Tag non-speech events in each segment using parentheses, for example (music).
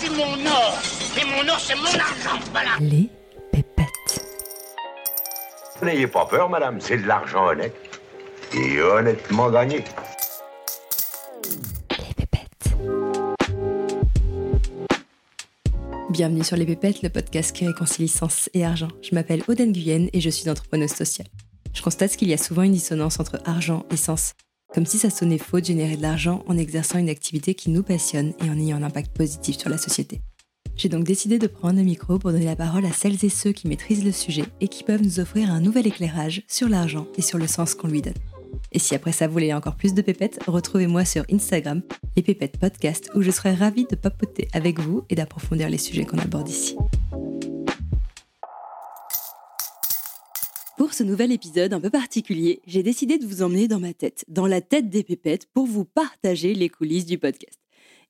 c'est mon or. Et mon or, c'est mon argent. Voilà. Les pépettes. N'ayez pas peur, madame, c'est de l'argent honnête. Et honnêtement gagné. Les pépettes. Bienvenue sur Les Pépettes, le podcast qui réconcilie sens et argent. Je m'appelle Oden Guyenne et je suis entrepreneuse sociale. Je constate qu'il y a souvent une dissonance entre argent et sens. Comme si ça sonnait faux de générer de l'argent en exerçant une activité qui nous passionne et en ayant un impact positif sur la société. J'ai donc décidé de prendre le micro pour donner la parole à celles et ceux qui maîtrisent le sujet et qui peuvent nous offrir un nouvel éclairage sur l'argent et sur le sens qu'on lui donne. Et si après ça vous voulez encore plus de pépettes, retrouvez-moi sur Instagram, les pépettes podcast, où je serai ravie de papoter avec vous et d'approfondir les sujets qu'on aborde ici. Pour ce nouvel épisode un peu particulier, j'ai décidé de vous emmener dans ma tête, dans la tête des pépettes, pour vous partager les coulisses du podcast.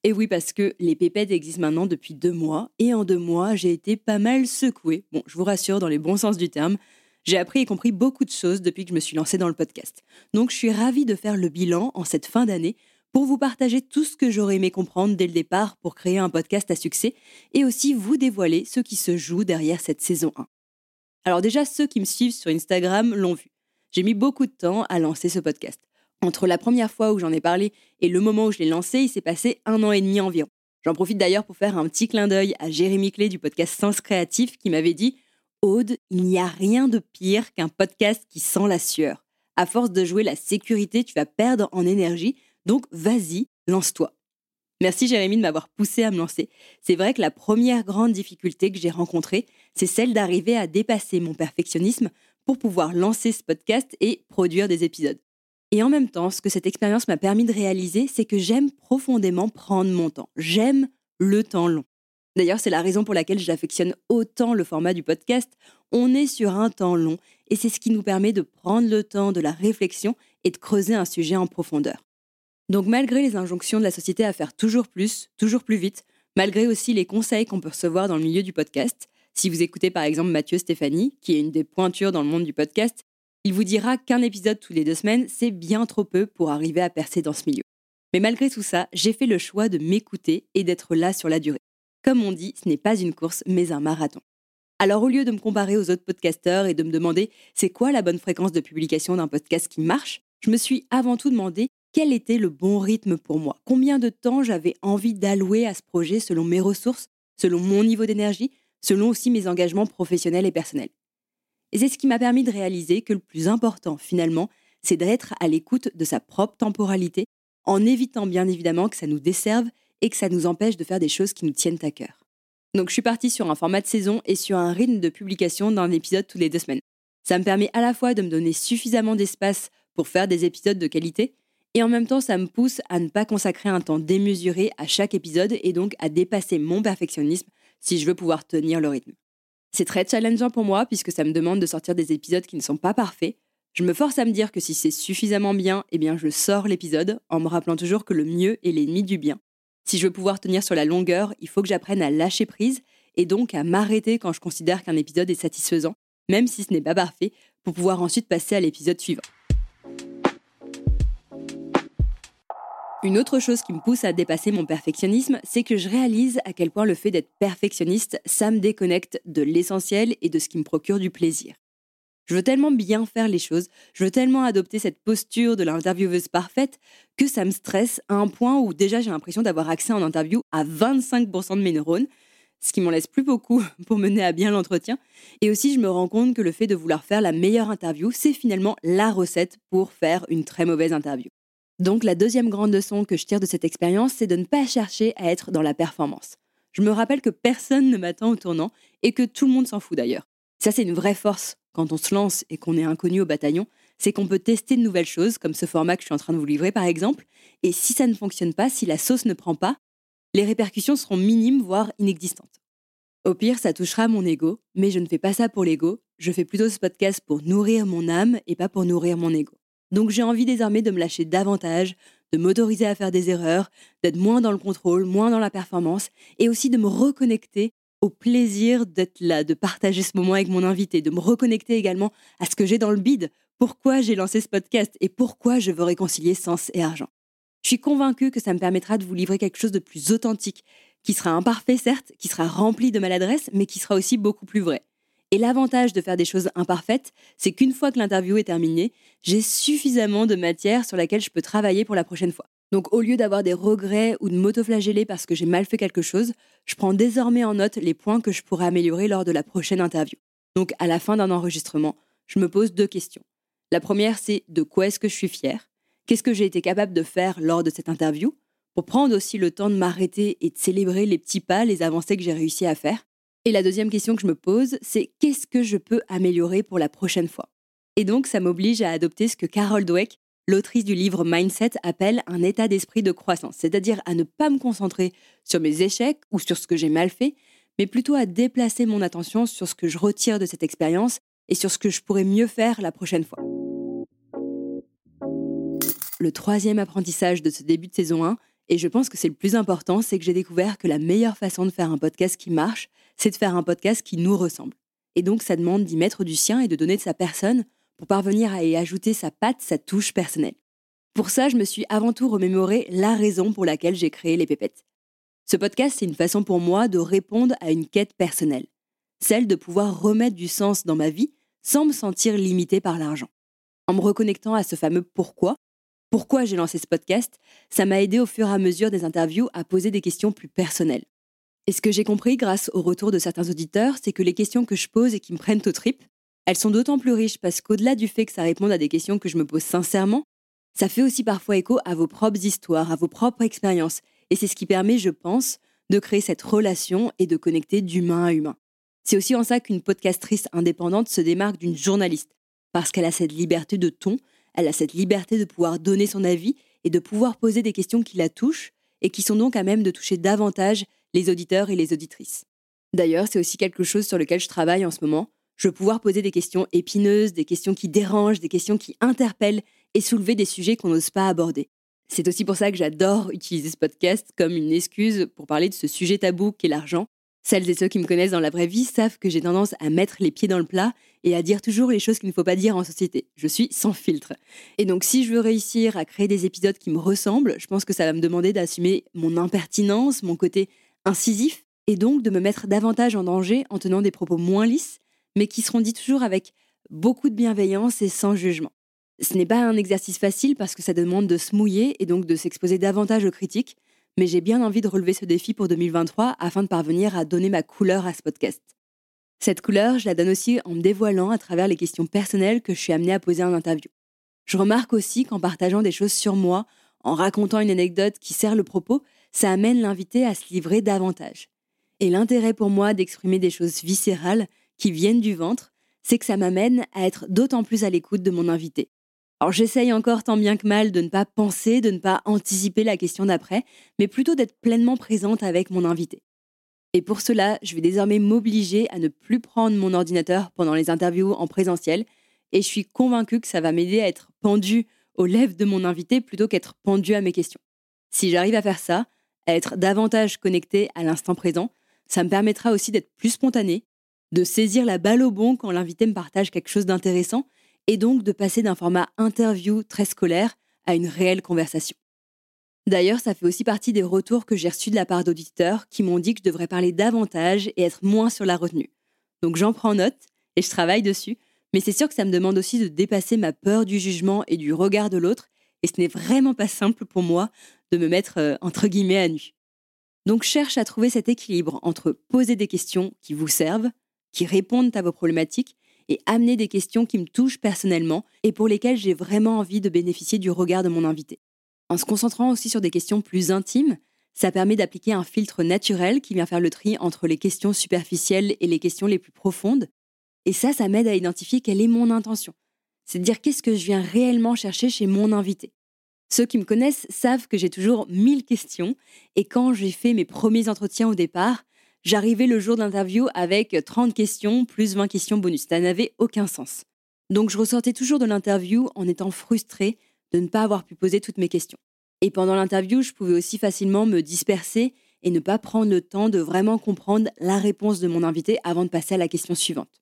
Et oui, parce que les pépettes existent maintenant depuis deux mois, et en deux mois, j'ai été pas mal secouée. Bon, je vous rassure, dans les bons sens du terme, j'ai appris et compris beaucoup de choses depuis que je me suis lancée dans le podcast. Donc je suis ravie de faire le bilan en cette fin d'année pour vous partager tout ce que j'aurais aimé comprendre dès le départ pour créer un podcast à succès et aussi vous dévoiler ce qui se joue derrière cette saison 1. Alors déjà, ceux qui me suivent sur Instagram l'ont vu. J'ai mis beaucoup de temps à lancer ce podcast. Entre la première fois où j'en ai parlé et le moment où je l'ai lancé, il s'est passé un an et demi environ. J'en profite d'ailleurs pour faire un petit clin d'œil à Jérémy Clé du podcast Sens Créatif qui m'avait dit Aude, il n'y a rien de pire qu'un podcast qui sent la sueur. À force de jouer la sécurité, tu vas perdre en énergie, donc vas-y, lance-toi. Merci Jérémy de m'avoir poussé à me lancer. C'est vrai que la première grande difficulté que j'ai rencontrée, c'est celle d'arriver à dépasser mon perfectionnisme pour pouvoir lancer ce podcast et produire des épisodes. Et en même temps, ce que cette expérience m'a permis de réaliser, c'est que j'aime profondément prendre mon temps. J'aime le temps long. D'ailleurs, c'est la raison pour laquelle j'affectionne autant le format du podcast. On est sur un temps long et c'est ce qui nous permet de prendre le temps de la réflexion et de creuser un sujet en profondeur. Donc malgré les injonctions de la société à faire toujours plus, toujours plus vite, malgré aussi les conseils qu'on peut recevoir dans le milieu du podcast, si vous écoutez par exemple Mathieu Stéphanie, qui est une des pointures dans le monde du podcast, il vous dira qu'un épisode tous les deux semaines, c'est bien trop peu pour arriver à percer dans ce milieu. Mais malgré tout ça, j'ai fait le choix de m'écouter et d'être là sur la durée. Comme on dit, ce n'est pas une course, mais un marathon. Alors au lieu de me comparer aux autres podcasteurs et de me demander c'est quoi la bonne fréquence de publication d'un podcast qui marche, je me suis avant tout demandé quel était le bon rythme pour moi, combien de temps j'avais envie d'allouer à ce projet selon mes ressources, selon mon niveau d'énergie, selon aussi mes engagements professionnels et personnels? Et c'est ce qui m'a permis de réaliser que le plus important finalement, c'est d'être à l'écoute de sa propre temporalité, en évitant bien évidemment que ça nous desserve et que ça nous empêche de faire des choses qui nous tiennent à cœur. Donc je suis partie sur un format de saison et sur un rythme de publication d'un épisode tous les deux semaines. Ça me permet à la fois de me donner suffisamment d'espace pour faire des épisodes de qualité, et en même temps ça me pousse à ne pas consacrer un temps démesuré à chaque épisode et donc à dépasser mon perfectionnisme si je veux pouvoir tenir le rythme. C'est très challengeant pour moi puisque ça me demande de sortir des épisodes qui ne sont pas parfaits. Je me force à me dire que si c'est suffisamment bien, eh bien je sors l'épisode en me rappelant toujours que le mieux est l'ennemi du bien. Si je veux pouvoir tenir sur la longueur, il faut que j'apprenne à lâcher prise et donc à m'arrêter quand je considère qu'un épisode est satisfaisant, même si ce n'est pas parfait, pour pouvoir ensuite passer à l'épisode suivant. Une autre chose qui me pousse à dépasser mon perfectionnisme, c'est que je réalise à quel point le fait d'être perfectionniste, ça me déconnecte de l'essentiel et de ce qui me procure du plaisir. Je veux tellement bien faire les choses, je veux tellement adopter cette posture de l'intervieweuse parfaite que ça me stresse à un point où déjà j'ai l'impression d'avoir accès en interview à 25% de mes neurones, ce qui m'en laisse plus beaucoup (laughs) pour mener à bien l'entretien. Et aussi, je me rends compte que le fait de vouloir faire la meilleure interview, c'est finalement la recette pour faire une très mauvaise interview. Donc la deuxième grande leçon que je tire de cette expérience, c'est de ne pas chercher à être dans la performance. Je me rappelle que personne ne m'attend au tournant et que tout le monde s'en fout d'ailleurs. Ça, c'est une vraie force quand on se lance et qu'on est inconnu au bataillon, c'est qu'on peut tester de nouvelles choses, comme ce format que je suis en train de vous livrer par exemple, et si ça ne fonctionne pas, si la sauce ne prend pas, les répercussions seront minimes, voire inexistantes. Au pire, ça touchera mon ego, mais je ne fais pas ça pour l'ego, je fais plutôt ce podcast pour nourrir mon âme et pas pour nourrir mon ego. Donc j'ai envie désormais de me lâcher davantage, de m'autoriser à faire des erreurs, d'être moins dans le contrôle, moins dans la performance, et aussi de me reconnecter au plaisir d'être là, de partager ce moment avec mon invité, de me reconnecter également à ce que j'ai dans le bide, pourquoi j'ai lancé ce podcast et pourquoi je veux réconcilier sens et argent. Je suis convaincue que ça me permettra de vous livrer quelque chose de plus authentique, qui sera imparfait certes, qui sera rempli de maladresse, mais qui sera aussi beaucoup plus vrai. Et l'avantage de faire des choses imparfaites, c'est qu'une fois que l'interview est terminée, j'ai suffisamment de matière sur laquelle je peux travailler pour la prochaine fois. Donc au lieu d'avoir des regrets ou de m'autoflageller parce que j'ai mal fait quelque chose, je prends désormais en note les points que je pourrais améliorer lors de la prochaine interview. Donc à la fin d'un enregistrement, je me pose deux questions. La première, c'est de quoi est-ce que je suis fier Qu'est-ce que j'ai été capable de faire lors de cette interview Pour prendre aussi le temps de m'arrêter et de célébrer les petits pas, les avancées que j'ai réussi à faire? Et la deuxième question que je me pose, c'est qu'est-ce que je peux améliorer pour la prochaine fois? Et donc, ça m'oblige à adopter ce que Carol Dweck, l'autrice du livre Mindset, appelle un état d'esprit de croissance, c'est-à-dire à ne pas me concentrer sur mes échecs ou sur ce que j'ai mal fait, mais plutôt à déplacer mon attention sur ce que je retire de cette expérience et sur ce que je pourrais mieux faire la prochaine fois. Le troisième apprentissage de ce début de saison 1, et je pense que c'est le plus important, c'est que j'ai découvert que la meilleure façon de faire un podcast qui marche, c'est de faire un podcast qui nous ressemble. Et donc ça demande d'y mettre du sien et de donner de sa personne pour parvenir à y ajouter sa patte, sa touche personnelle. Pour ça, je me suis avant tout remémoré la raison pour laquelle j'ai créé les pépettes. Ce podcast, c'est une façon pour moi de répondre à une quête personnelle, celle de pouvoir remettre du sens dans ma vie sans me sentir limité par l'argent. En me reconnectant à ce fameux pourquoi, pourquoi j'ai lancé ce podcast, ça m'a aidé au fur et à mesure des interviews à poser des questions plus personnelles. Et ce que j'ai compris grâce au retour de certains auditeurs, c'est que les questions que je pose et qui me prennent au trip, elles sont d'autant plus riches parce qu'au-delà du fait que ça réponde à des questions que je me pose sincèrement, ça fait aussi parfois écho à vos propres histoires, à vos propres expériences. Et c'est ce qui permet, je pense, de créer cette relation et de connecter d'humain à humain. C'est aussi en ça qu'une podcastrice indépendante se démarque d'une journaliste, parce qu'elle a cette liberté de ton elle a cette liberté de pouvoir donner son avis et de pouvoir poser des questions qui la touchent et qui sont donc à même de toucher davantage les auditeurs et les auditrices. D'ailleurs, c'est aussi quelque chose sur lequel je travaille en ce moment. Je veux pouvoir poser des questions épineuses, des questions qui dérangent, des questions qui interpellent et soulever des sujets qu'on n'ose pas aborder. C'est aussi pour ça que j'adore utiliser ce podcast comme une excuse pour parler de ce sujet tabou qu'est l'argent celles et ceux qui me connaissent dans la vraie vie savent que j'ai tendance à mettre les pieds dans le plat et à dire toujours les choses qu'il ne faut pas dire en société. Je suis sans filtre. Et donc si je veux réussir à créer des épisodes qui me ressemblent, je pense que ça va me demander d'assumer mon impertinence, mon côté incisif, et donc de me mettre davantage en danger en tenant des propos moins lisses, mais qui seront dits toujours avec beaucoup de bienveillance et sans jugement. Ce n'est pas un exercice facile parce que ça demande de se mouiller et donc de s'exposer davantage aux critiques, mais j'ai bien envie de relever ce défi pour 2023 afin de parvenir à donner ma couleur à ce podcast. Cette couleur, je la donne aussi en me dévoilant à travers les questions personnelles que je suis amenée à poser en interview. Je remarque aussi qu'en partageant des choses sur moi, en racontant une anecdote qui sert le propos, ça amène l'invité à se livrer davantage. Et l'intérêt pour moi d'exprimer des choses viscérales qui viennent du ventre, c'est que ça m'amène à être d'autant plus à l'écoute de mon invité. Alors j'essaye encore tant bien que mal de ne pas penser, de ne pas anticiper la question d'après, mais plutôt d'être pleinement présente avec mon invité. Et pour cela, je vais désormais m'obliger à ne plus prendre mon ordinateur pendant les interviews en présentiel, et je suis convaincue que ça va m'aider à être pendu aux lèvres de mon invité plutôt qu'être pendu à mes questions. Si j'arrive à faire ça, à être davantage connecté à l'instant présent, ça me permettra aussi d'être plus spontané, de saisir la balle au bon quand l'invité me partage quelque chose d'intéressant et donc de passer d'un format interview très scolaire à une réelle conversation. D'ailleurs, ça fait aussi partie des retours que j'ai reçus de la part d'auditeurs qui m'ont dit que je devrais parler davantage et être moins sur la retenue. Donc j'en prends note et je travaille dessus, mais c'est sûr que ça me demande aussi de dépasser ma peur du jugement et du regard de l'autre, et ce n'est vraiment pas simple pour moi de me mettre euh, entre guillemets à nu. Donc cherche à trouver cet équilibre entre poser des questions qui vous servent, qui répondent à vos problématiques, et amener des questions qui me touchent personnellement et pour lesquelles j'ai vraiment envie de bénéficier du regard de mon invité. En se concentrant aussi sur des questions plus intimes, ça permet d'appliquer un filtre naturel qui vient faire le tri entre les questions superficielles et les questions les plus profondes. Et ça, ça m'aide à identifier quelle est mon intention. C'est de dire qu'est-ce que je viens réellement chercher chez mon invité? Ceux qui me connaissent savent que j'ai toujours mille questions et quand j'ai fait mes premiers entretiens au départ, J'arrivais le jour d'interview avec 30 questions plus 20 questions bonus. Ça n'avait aucun sens. Donc je ressortais toujours de l'interview en étant frustrée de ne pas avoir pu poser toutes mes questions. Et pendant l'interview, je pouvais aussi facilement me disperser et ne pas prendre le temps de vraiment comprendre la réponse de mon invité avant de passer à la question suivante.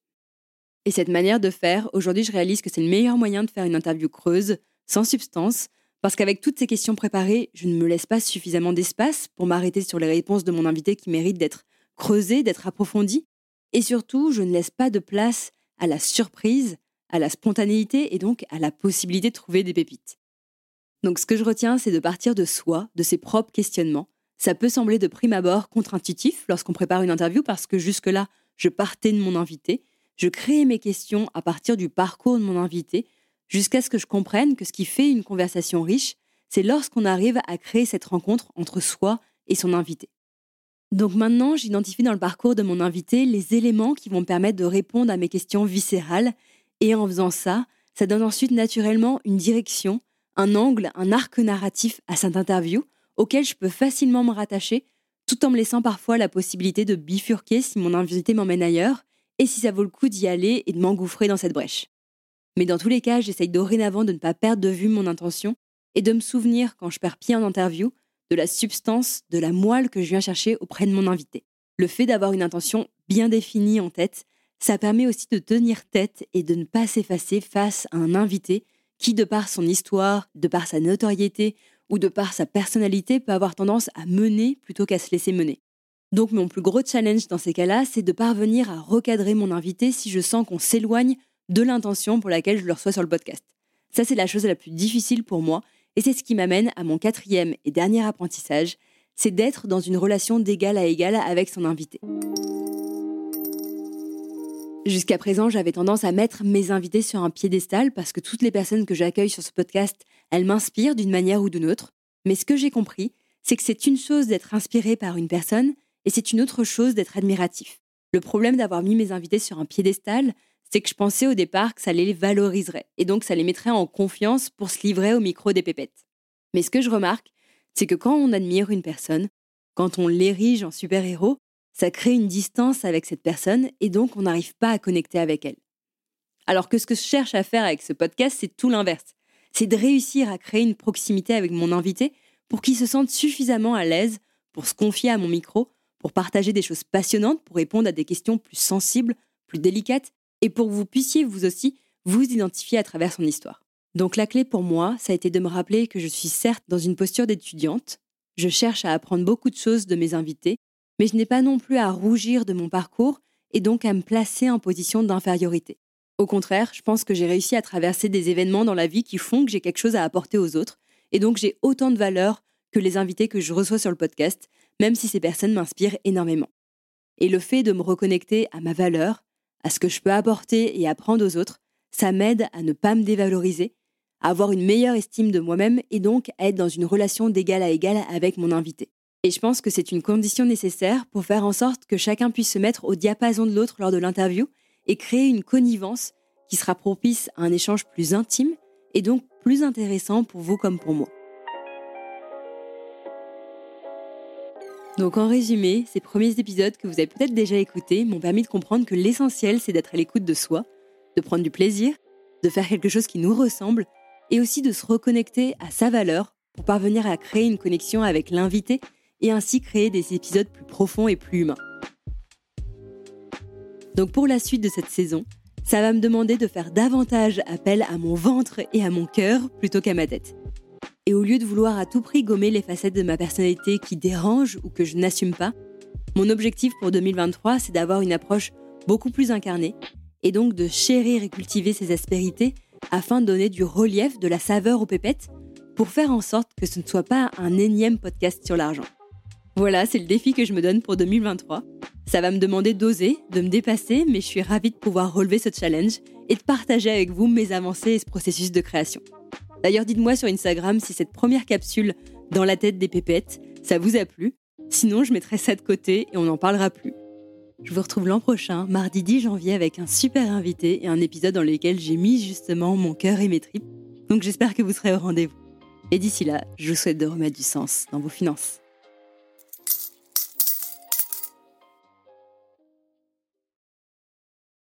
Et cette manière de faire, aujourd'hui, je réalise que c'est le meilleur moyen de faire une interview creuse, sans substance, Parce qu'avec toutes ces questions préparées, je ne me laisse pas suffisamment d'espace pour m'arrêter sur les réponses de mon invité qui méritent d'être creusées, d'être approfondies. Et surtout, je ne laisse pas de place à la surprise, à la spontanéité et donc à la possibilité de trouver des pépites. Donc ce que je retiens, c'est de partir de soi, de ses propres questionnements. Ça peut sembler de prime abord contre-intuitif lorsqu'on prépare une interview parce que jusque-là, je partais de mon invité, je créais mes questions à partir du parcours de mon invité, jusqu'à ce que je comprenne que ce qui fait une conversation riche, c'est lorsqu'on arrive à créer cette rencontre entre soi et son invité. Donc maintenant, j'identifie dans le parcours de mon invité les éléments qui vont me permettre de répondre à mes questions viscérales, et en faisant ça, ça donne ensuite naturellement une direction, un angle, un arc narratif à cette interview auquel je peux facilement me rattacher, tout en me laissant parfois la possibilité de bifurquer si mon invité m'emmène ailleurs, et si ça vaut le coup d'y aller et de m'engouffrer dans cette brèche. Mais dans tous les cas, j'essaye dorénavant de ne pas perdre de vue mon intention et de me souvenir, quand je perds pied en interview, de la substance, de la moelle que je viens chercher auprès de mon invité. Le fait d'avoir une intention bien définie en tête, ça permet aussi de tenir tête et de ne pas s'effacer face à un invité qui, de par son histoire, de par sa notoriété ou de par sa personnalité, peut avoir tendance à mener plutôt qu'à se laisser mener. Donc mon plus gros challenge dans ces cas-là, c'est de parvenir à recadrer mon invité si je sens qu'on s'éloigne de l'intention pour laquelle je le reçois sur le podcast. Ça, c'est la chose la plus difficile pour moi, et c'est ce qui m'amène à mon quatrième et dernier apprentissage, c'est d'être dans une relation d'égal à égal avec son invité. Jusqu'à présent, j'avais tendance à mettre mes invités sur un piédestal parce que toutes les personnes que j'accueille sur ce podcast, elles m'inspirent d'une manière ou d'une autre. Mais ce que j'ai compris, c'est que c'est une chose d'être inspiré par une personne et c'est une autre chose d'être admiratif. Le problème d'avoir mis mes invités sur un piédestal, c'est que je pensais au départ que ça les valoriserait et donc ça les mettrait en confiance pour se livrer au micro des pépettes. Mais ce que je remarque, c'est que quand on admire une personne, quand on l'érige en super-héros, ça crée une distance avec cette personne et donc on n'arrive pas à connecter avec elle. Alors que ce que je cherche à faire avec ce podcast, c'est tout l'inverse. C'est de réussir à créer une proximité avec mon invité pour qu'il se sente suffisamment à l'aise pour se confier à mon micro, pour partager des choses passionnantes, pour répondre à des questions plus sensibles, plus délicates et pour que vous puissiez vous aussi vous identifier à travers son histoire. Donc la clé pour moi, ça a été de me rappeler que je suis certes dans une posture d'étudiante, je cherche à apprendre beaucoup de choses de mes invités, mais je n'ai pas non plus à rougir de mon parcours et donc à me placer en position d'infériorité. Au contraire, je pense que j'ai réussi à traverser des événements dans la vie qui font que j'ai quelque chose à apporter aux autres, et donc j'ai autant de valeur que les invités que je reçois sur le podcast, même si ces personnes m'inspirent énormément. Et le fait de me reconnecter à ma valeur, à ce que je peux apporter et apprendre aux autres, ça m'aide à ne pas me dévaloriser, à avoir une meilleure estime de moi-même et donc à être dans une relation d'égal à égal avec mon invité. Et je pense que c'est une condition nécessaire pour faire en sorte que chacun puisse se mettre au diapason de l'autre lors de l'interview et créer une connivence qui sera propice à un échange plus intime et donc plus intéressant pour vous comme pour moi. Donc en résumé, ces premiers épisodes que vous avez peut-être déjà écoutés m'ont permis de comprendre que l'essentiel c'est d'être à l'écoute de soi, de prendre du plaisir, de faire quelque chose qui nous ressemble et aussi de se reconnecter à sa valeur pour parvenir à créer une connexion avec l'invité et ainsi créer des épisodes plus profonds et plus humains. Donc pour la suite de cette saison, ça va me demander de faire davantage appel à mon ventre et à mon cœur plutôt qu'à ma tête. Et au lieu de vouloir à tout prix gommer les facettes de ma personnalité qui dérangent ou que je n'assume pas, mon objectif pour 2023, c'est d'avoir une approche beaucoup plus incarnée et donc de chérir et cultiver ces aspérités afin de donner du relief, de la saveur aux pépettes pour faire en sorte que ce ne soit pas un énième podcast sur l'argent. Voilà, c'est le défi que je me donne pour 2023. Ça va me demander d'oser, de me dépasser, mais je suis ravie de pouvoir relever ce challenge et de partager avec vous mes avancées et ce processus de création. D'ailleurs, dites-moi sur Instagram si cette première capsule dans la tête des pépettes, ça vous a plu. Sinon, je mettrai ça de côté et on n'en parlera plus. Je vous retrouve l'an prochain, mardi 10 janvier, avec un super invité et un épisode dans lequel j'ai mis justement mon cœur et mes tripes. Donc j'espère que vous serez au rendez-vous. Et d'ici là, je vous souhaite de remettre du sens dans vos finances.